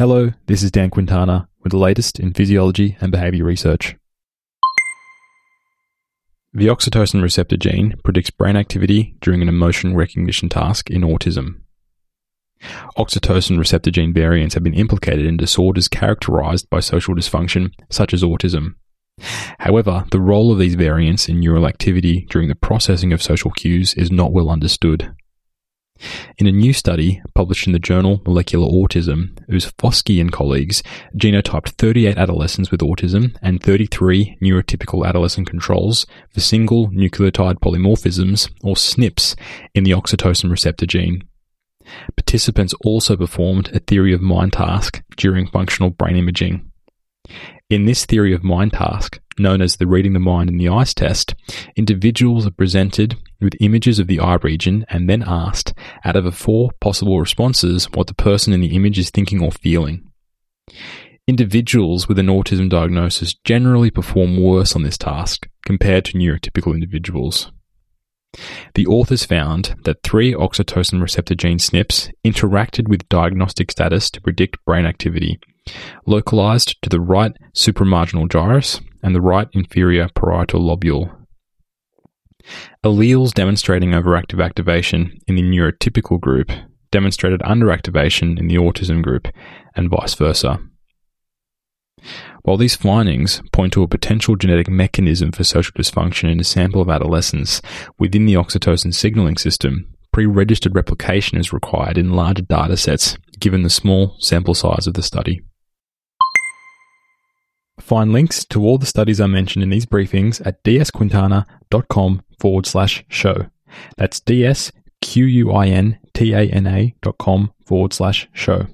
Hello, this is Dan Quintana with the latest in physiology and behavior research. The oxytocin receptor gene predicts brain activity during an emotion recognition task in autism. Oxytocin receptor gene variants have been implicated in disorders characterized by social dysfunction, such as autism. However, the role of these variants in neural activity during the processing of social cues is not well understood. In a new study published in the journal Molecular Autism, Uzefovsky and colleagues genotyped 38 adolescents with autism and 33 neurotypical adolescent controls for single nucleotide polymorphisms, or SNPs, in the oxytocin receptor gene. Participants also performed a theory of mind task during functional brain imaging. In this theory of mind task, known as the reading the mind in the eyes test, individuals are presented with images of the eye region and then asked, out of the four possible responses, what the person in the image is thinking or feeling. Individuals with an autism diagnosis generally perform worse on this task compared to neurotypical individuals. The authors found that three oxytocin receptor gene SNPs interacted with diagnostic status to predict brain activity, localized to the right supramarginal gyrus and the right inferior parietal lobule. Alleles demonstrating overactive activation in the neurotypical group demonstrated underactivation in the autism group, and vice versa. While these findings point to a potential genetic mechanism for social dysfunction in a sample of adolescents within the oxytocin signaling system, pre-registered replication is required in larger data sets given the small sample size of the study. Find links to all the studies I mentioned in these briefings at dsquintana.com forward slash show. That's dsquintana dot com forward slash show.